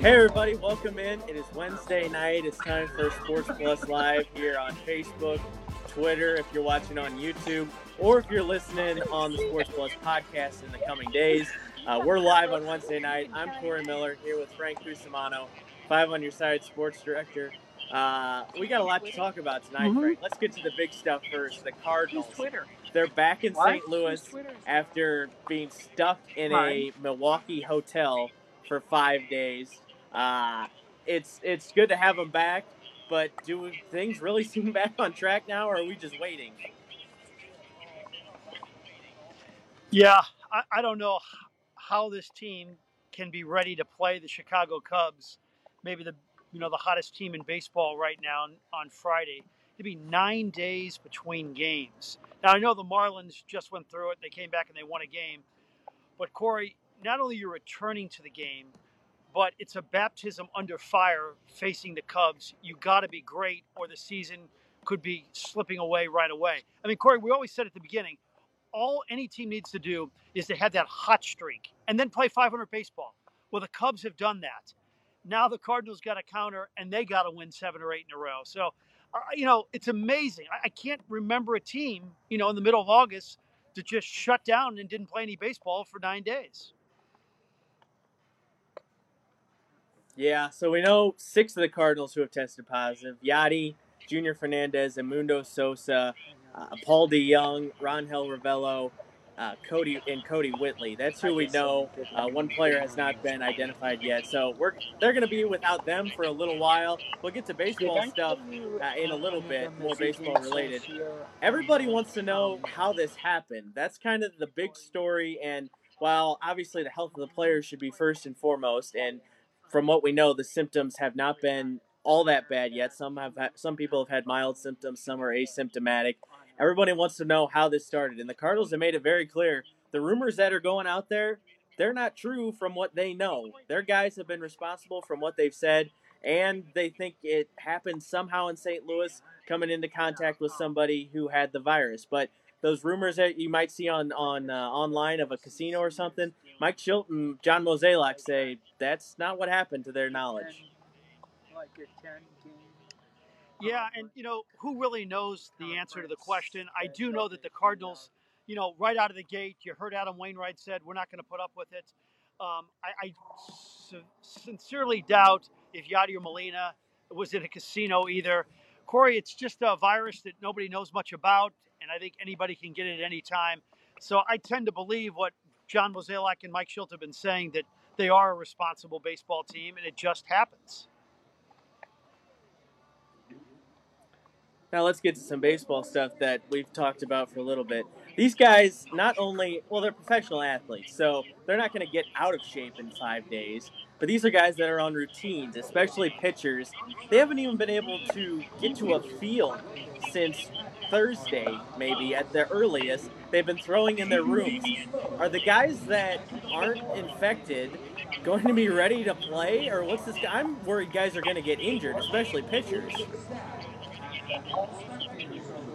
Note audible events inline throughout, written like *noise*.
Hey everybody, welcome in. It is Wednesday night. It's time for Sports Plus Live here on Facebook, Twitter, if you're watching on YouTube, or if you're listening on the Sports Plus podcast in the coming days. Uh, we're live on Wednesday night. I'm Corey Miller here with Frank Cusimano, five on your side sports director. Uh, we got a lot to talk about tonight, Mhm. Frank. Let's get to the big stuff first. The Cardinals. Twitter. They're back in? St. Louis after being stuck in a Milwaukee hotel for five days. Uh, it's it's good to have them back, but do things really *laughs* seem back on track now, or are we just waiting? Yeah, I, I don't know how this team can be ready to play the Chicago Cubs, maybe the you know the hottest team in baseball right now on, on Friday. It'd be nine days between games. Now I know the Marlins just went through it; they came back and they won a game. But Corey, not only you're returning to the game, but it's a baptism under fire facing the Cubs. You got to be great, or the season could be slipping away right away. I mean, Corey, we always said at the beginning, all any team needs to do is to have that hot streak and then play 500 baseball. Well, the Cubs have done that. Now the Cardinals got a counter and they got to win seven or eight in a row. So, uh, you know, it's amazing. I, I can't remember a team, you know, in the middle of August to just shut down and didn't play any baseball for nine days. Yeah, so we know six of the Cardinals who have tested positive: Yadi, Junior Fernandez, Edmundo Sosa, uh, Paul DeJong, Rangel Ravelo, uh, Cody, and Kodi Whitley. That's who we know. Uh, one player has not been identified yet, so we're they're going to be without them for a little while. We'll get to baseball stuff uh, in a little bit, more baseball related. Everybody wants to know how this happened. That's kind of the big story, and while obviously the health of the players should be first and foremost, and from what we know, the symptoms have not been all that bad yet. Some have had, some people have had mild symptoms, some are asymptomatic. Everybody wants to know how this started, and the Cardinals have made it very clear. The rumors that are going out there, they're not true from what they know. Their guys have been responsible from what they've said, and they think it happened somehow in St. Louis, coming into contact with somebody who had the virus. But those rumors that you might see on on uh, online of a casino or something, Mike Shildt, John Mozeliak say that's not what happened to their knowledge. Yeah, and you know who really knows the answer to the question? I do know that the Cardinals, you know, right out of the gate, you heard Adam Wainwright said we're not going to put up with it. Um, I, I sincerely doubt if Yadier Molina was in a casino either. Corey, it's just a virus that nobody knows much about, and I think anybody can get it at any time. So I tend to believe what John Mozeliak and Mike Shildt have been saying that they are a responsible baseball team, and it just happens. Now let's get to some baseball stuff that we've talked about for a little bit. These guys not only well they're professional athletes, so they're not going to get out of shape in 5 days, but these are guys that are on routines, especially pitchers. They haven't even been able to get to a field since Thursday, maybe at the earliest. They've been throwing in their rooms. Are the guys that aren't infected going to be ready to play, or what's this? I'm worried guys are going to get injured, especially pitchers.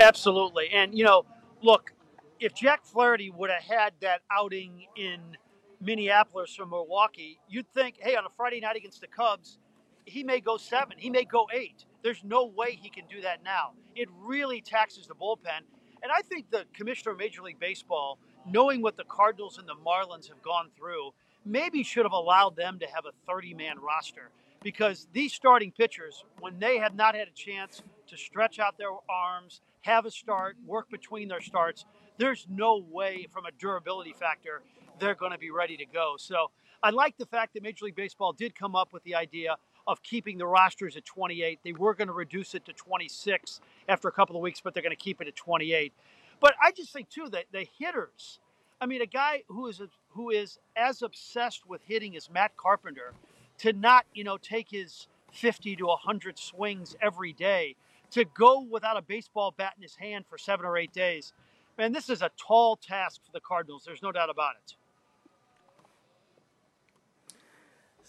Absolutely. And, you know, look, if Jack Flaherty would have had that outing in Minneapolis or Milwaukee, you'd think, hey, on a Friday night against the Cubs, he may go seven, he may go eight. There's no way he can do that now. It really taxes the bullpen. And I think the commissioner of Major League Baseball, knowing what the Cardinals and the Marlins have gone through, maybe should have allowed them to have a 30 man roster because these starting pitchers, when they have not had a chance to stretch out their arms, have a start, work between their starts, there's no way from a durability factor they're going to be ready to go. So I like the fact that Major League Baseball did come up with the idea of keeping the rosters at 28. They were going to reduce it to 26 after a couple of weeks, but they're going to keep it at 28. But I just think too that the hitters, I mean, a guy who is who is as obsessed with hitting as Matt Carpenter, to not you know take his 50 to 100 swings every day, to go without a baseball bat in his hand for seven or eight days, man, this is a tall task for the Cardinals. There's no doubt about it.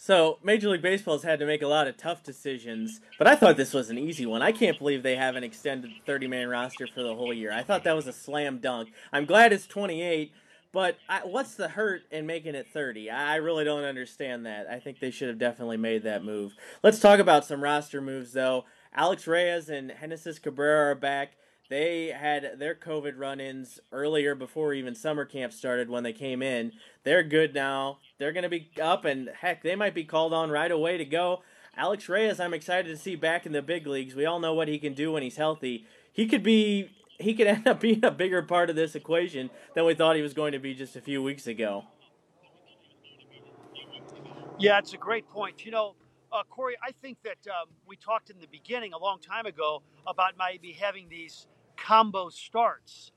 So, Major League Baseball has had to make a lot of tough decisions, but I thought this was an easy one. I can't believe they have an extended 30 man roster for the whole year. I thought that was a slam dunk. I'm glad it's 28, But I, what's the hurt in making it 30? I really don't understand that. I think they should have definitely made that move. Let's talk about some roster moves, though. Alex Reyes and Genesis Cabrera are back. They had their COVID run ins earlier before even summer camp started when they came in. They're good now. They're going to be up, and heck, they might be called on right away to go. Alex Reyes, I'm excited to see back in the big leagues. We all know what he can do when he's healthy. He could be he could *laughs* end up being a bigger part of this equation than we thought he was going to be just a few weeks ago. Yeah, it's a great point. You know, uh, Corey, I think that um, we talked in the beginning a long time ago about maybe having these combo starts.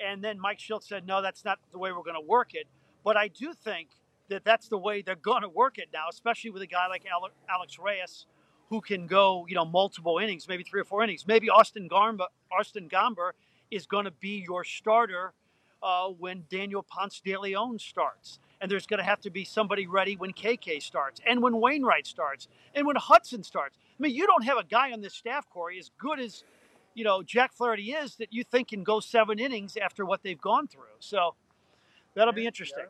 And then Mike Shildt said, no, that's not the way we're going to work it. But I do think that that's the way they're *laughs* going to work it now, especially with a guy like Alex Reyes who can go, you know, multiple innings, maybe three or four innings. Maybe Austin Gomber, Austin Gomber is going to be your starter uh, when Daniel Ponce de Leon starts. And there's going to have to be somebody ready when KK starts and when Wainwright starts and when Hudson starts. I mean, you don't have a guy on this staff, Corey, as good as, you know, Jack Flaherty is that you think can go seven innings after what they've gone through. So that'll be interesting.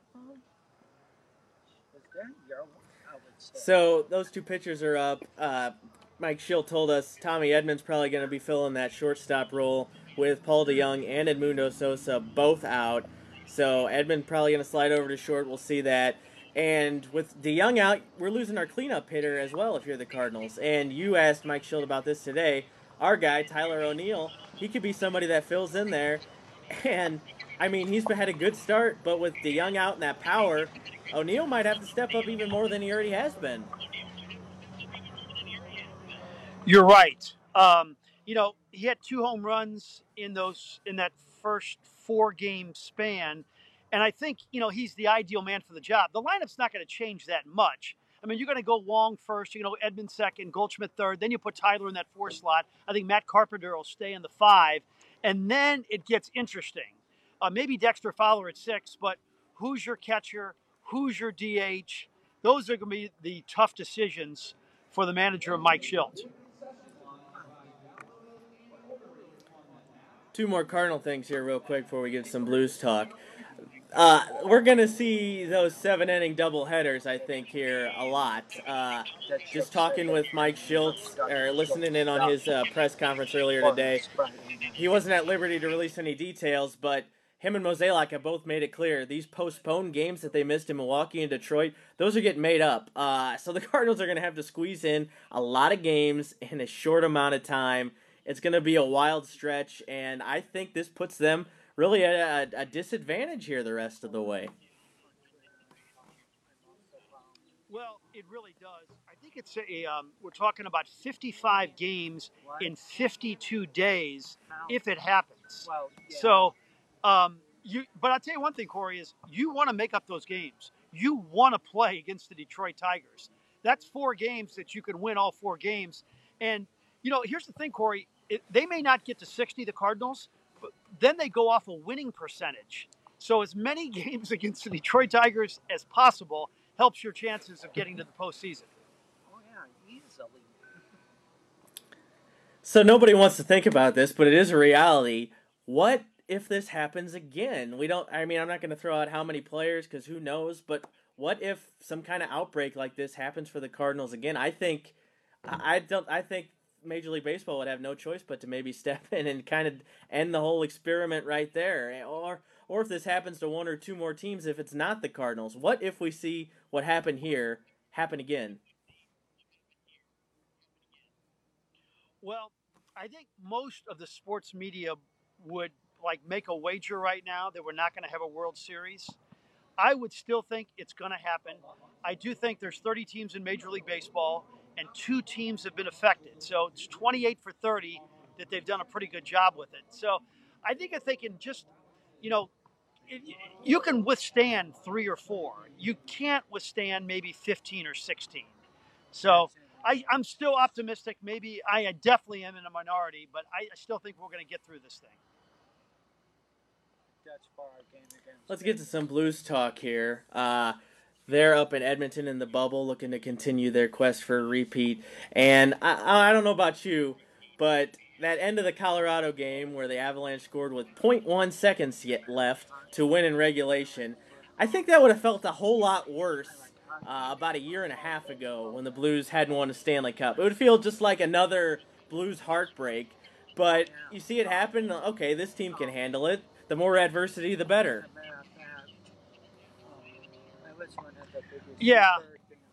So those two pitchers are up. Uh, Mike Shildt told us Tommy Edman's probably going to be filling that shortstop role with Paul DeJong and Edmundo Sosa both out. So Edman probably going to slide over to short. We'll see that. And with DeJong out, we're losing our cleanup hitter as well if you're the Cardinals. And you asked Mike Shildt about this today. Our guy, Tyler O'Neill, he could be somebody that fills in there. And, I mean, he's had a good start, but with DeJong out and that power, O'Neill might have to step up even more than he already has been. You're right. Um, you know, he had two home runs in those in that first four game span, and I think you know he's the ideal man for the job. The lineup's not going to change that much. I mean, you're going to go Wong first, you know, Edman second, Goldschmidt third, then you put Tyler in that four slot. I think Matt Carpenter will stay in the five, and then it gets interesting. Uh, maybe Dexter Fowler at six, but who's your catcher? Who's your DH? Those are going to be the tough decisions for the manager, of Mike Shildt. two more Cardinal things here, real quick, before we get some Blues talk. Uh, we're gonna see those seven inning double headers, I think, here a lot. Uh, just talking with Mike Shildt or listening in on his uh, press conference earlier today, he wasn't at liberty to release any details, but him and Mozeliak have both made it clear these postponed games that they missed in Milwaukee and Detroit, those are getting made up. Uh, so the *laughs* Cardinals are gonna have to squeeze in a lot of games in a short amount of time. It's going to be a wild stretch, and I think this puts them really at a, a disadvantage here the rest of the way. Well, it really does. I think it's a. Um, we're talking about 55 games in 52 days, if it happens. So, um, you. But I'll tell you one thing, Corey is you want to make up those games. You want to play against the Detroit Tigers. That's four games that you can win all four games. And you know, here's the thing, Corey it, they may not get to 60, the Cardinals, but then they go off a winning percentage. So as many *laughs* games against the Detroit Tigers as possible helps your chances of getting to the postseason. Oh yeah, easily. So nobody wants to think about this, but it is a reality. What if this happens again? We don't. I mean, I'm not going to throw out how many players because who knows. But what if some kind of outbreak like this happens for the Cardinals again? I think. I don't. I think Major League Baseball would have no choice but to maybe *laughs* step in and kind of end the whole experiment right there. Or or if this happens to one or two more teams, if it's not the Cardinals, what if we see what happened here happen again? Well, I think most of the sports media would like make a wager right now that we're not going to have a World Series. I would still think it's going to happen. I do think there's 30 teams in Major League Baseball and two teams have been affected. So it's 28 for 30 that they've done a pretty good job with it. So I think if they can just, you know, you can withstand three or four. You can't withstand maybe 15 or 16. So I, am still optimistic. Maybe I definitely am in a minority, but I, still think we're going to get through this thing. Let's get to some Blues talk here. Uh, they're up in Edmonton in the bubble looking to continue their quest for a repeat. And I, I don't know about you, but that end of the Colorado game where the Avalanche scored with 0.1 seconds yet left to win in regulation, I think that would have felt a whole lot worse uh, about a year and a half ago when the Blues hadn't won a Stanley Cup. It would feel just like another Blues heartbreak. But you see it happen. Okay, this team can handle it. The more adversity, the better. Yeah.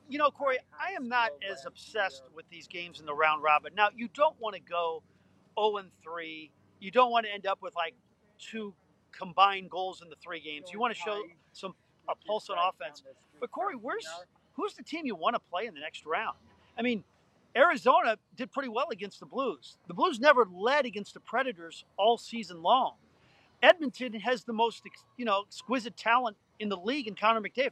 You know, Corey, I am not as obsessed with these games in the round robin. Now, you don't want to go 0 and 3. You don't want to end up with like two combined goals in the three games. You want to show some a pulse on offense. But Corey, where's who's the team you want to play in the next round? I mean, Arizona did pretty well against the Blues. The Blues never led against the Predators all season long. Edmonton has the most, you know, exquisite talent in the league in Connor McDavid.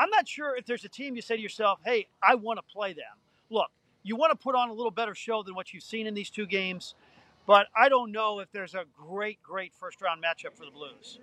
I'm not sure if there's a team you say to yourself, "Hey, I want to play them." Look, you want to put on a little better show than what you've seen in these two games, but I don't know if there's a great, great first round matchup for the Blues.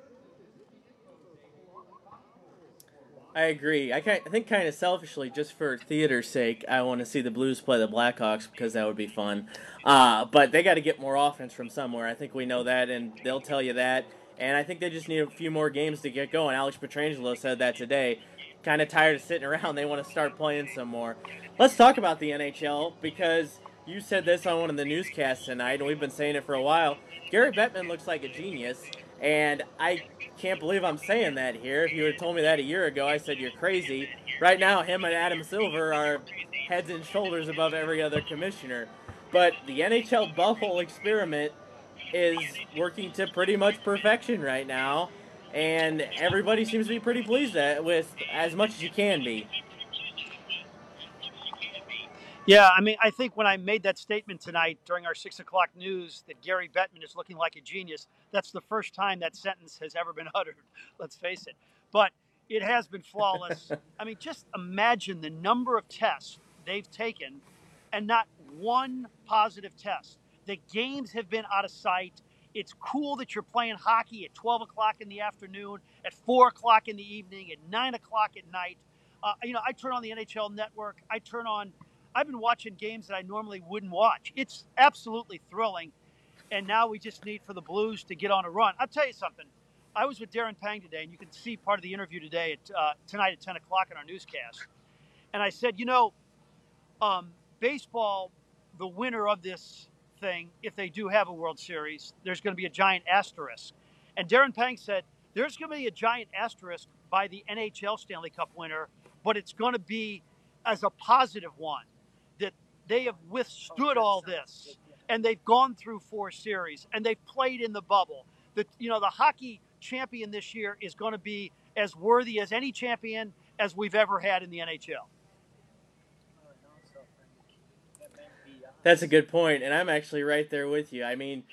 I agree. I, I think kind of selfishly, just for theater's sake, I want to see the Blues play the Blackhawks because that would be fun. Uh, but they got to get more offense from somewhere. I think we know that, and they'll tell you that. And I think they just need a few more games to get going. Alex Pietrangelo said that today. Kind of tired of sitting around. They want to start playing some more. Let's talk about the NHL because you said this on one of the newscasts tonight, and we've been saying it for a while. Gary Bettman looks like a genius. And I can't believe I'm saying that here. If you had told me that a year ago, I said you're crazy. Right now, him and Adam Silver are heads and shoulders above every other commissioner. But the NHL bubble experiment is working to pretty much perfection right now, and everybody seems to be pretty pleased with as much as you can be. Yeah, I mean, I think when I made that statement tonight during our six o'clock news that Gary Bettman is looking like a genius, that's the first time that sentence has ever been *laughs* uttered. Let's face it. But it has been flawless. *laughs* I mean, just imagine the number of tests they've taken and not one positive test. The games have been out of sight. It's cool that you're playing hockey at 12 o'clock in the afternoon, at 4 o'clock in the evening, at 9 o'clock at night. Uh, you know, I turn on the NHL network, I turn on I've been watching games that I normally wouldn't watch. It's absolutely thrilling. And now we just need for the Blues to get on a run. I'll tell you something. I was with Darren Pang today, and you can see part of the interview today at uh, tonight at 10 o'clock in our newscast. And I said, you know, um, baseball, the winner of this thing, if they do have a World Series, there's going to be a giant asterisk. And Darren Pang said, there's going to be a giant asterisk by the NHL Stanley Cup winner, but it's going to be as a positive one that they have withstood all this and they've gone through four series and they've played in the bubble. The you know the hockey champion this year is going to be as worthy as any champion as we've ever had in the NHL. That's a good point, and I'm actually right there with you. I mean,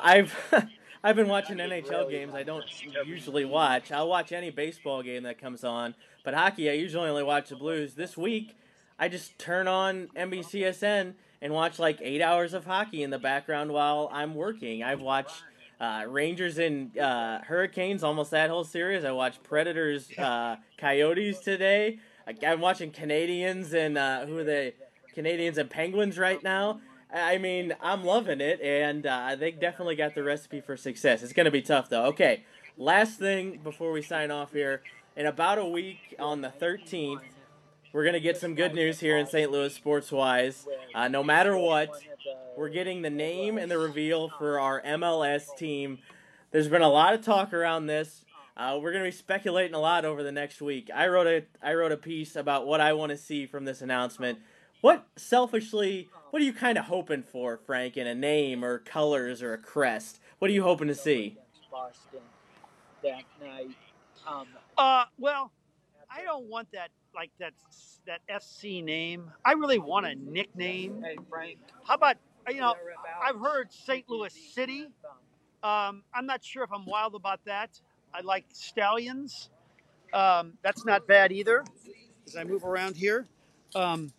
I've *laughs* I've been watching NHL games. I don't usually watch. I'll watch any baseball game that comes on, but hockey I usually only watch the Blues. This week I just turn on NBCSN and watch like eight hours of hockey in the background while I'm working. I've watched uh, Rangers and uh, Hurricanes almost that whole series. I watched Predators, uh, Coyotes today. I'm watching Canadiens and uh, who are they? Canadiens and Penguins right now. I mean, I'm loving it, and uh, they definitely got the recipe for success. It's going to be tough, though. Okay, last thing before we sign off here. In about a week, on the 13th, we're going to get some good news here in St. Louis sports wise. Uh, no matter what, we're getting the name and the reveal for our MLS team. There's been a lot of talk around this. Uh, we're going to be speculating a lot over the next week. I wrote a I wrote a piece about what I want to see from this announcement. What selfishly, what are you kind of hoping for, Frank, in a name or colors or a crest? What are you hoping to see? Boston that night. Um, uh, well, I don't want that like that that FC name. I really want a nickname. Hey Frank. How about you know? I've heard St. Louis City. Um, I'm not sure if I'm wild about that. I like Stallions. Um, that's not bad either. As I move around here, um,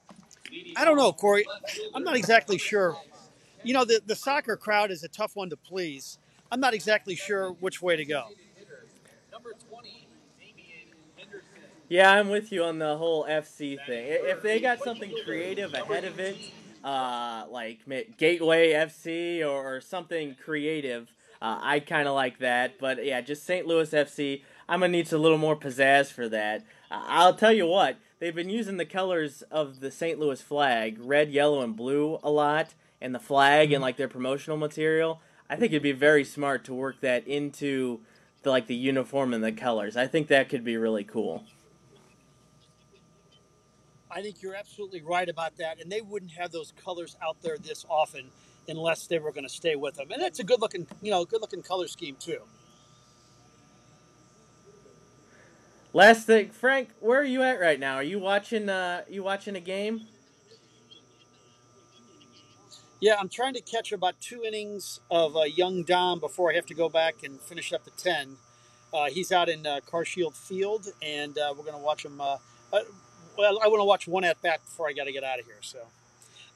I don't know, Corey. I'm not exactly sure. You know, the the soccer crowd is a tough one to please. I'm not exactly sure which way to go. Yeah, I'm with you on the whole FC thing. If they got something creative ahead of it, uh, like Gateway FC or, or something creative. Uh, I kind of like that, but yeah, just St. Louis FC. I'm gonna need a little more pizzazz for that. Uh, I'll tell you what, they've been using the colors of the St. Louis flag, red, yellow, and blue, a lot, and the flag and mm-hmm. like their promotional material. I think it'd be very smart to work that into the like the uniform and the colors. I think that could be really cool. I think you're absolutely right about that, and they wouldn't have those colors out there this often unless they were going to stay with them. And that's a good looking, you know, good looking color scheme too. Last thing, Frank, where are you at right now? Are you watching? Uh, you watching a game? Yeah, I'm trying to catch about two innings of uh, young Dom before I have to go back and finish up the ten. Uh, he's out in uh, Carshield Field, and uh, we're going to watch him. Uh, uh, well, I want to watch one at bat before I got to get out of here. So,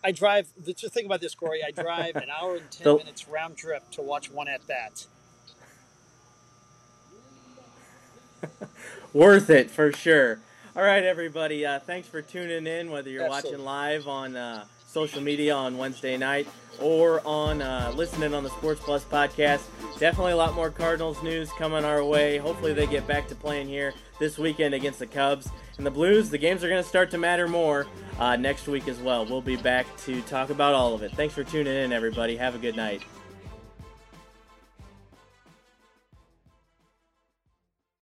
I drive. The thing about this, Corey, I drive *laughs* an hour and ten the, minutes round trip to watch one at bat. *laughs* Worth it for sure. All right, everybody. Uh, thanks for tuning in. Whether you're Absolutely. watching live on uh, social media on Wednesday night or on uh, listening on the Sports Plus podcast, definitely a lot more Cardinals news coming our way. Hopefully, they get back to playing here this weekend against the Cubs and the Blues. The games are going to start to matter more uh, next week as well. We'll be back to talk about all of it. Thanks for tuning in, everybody. Have a good night.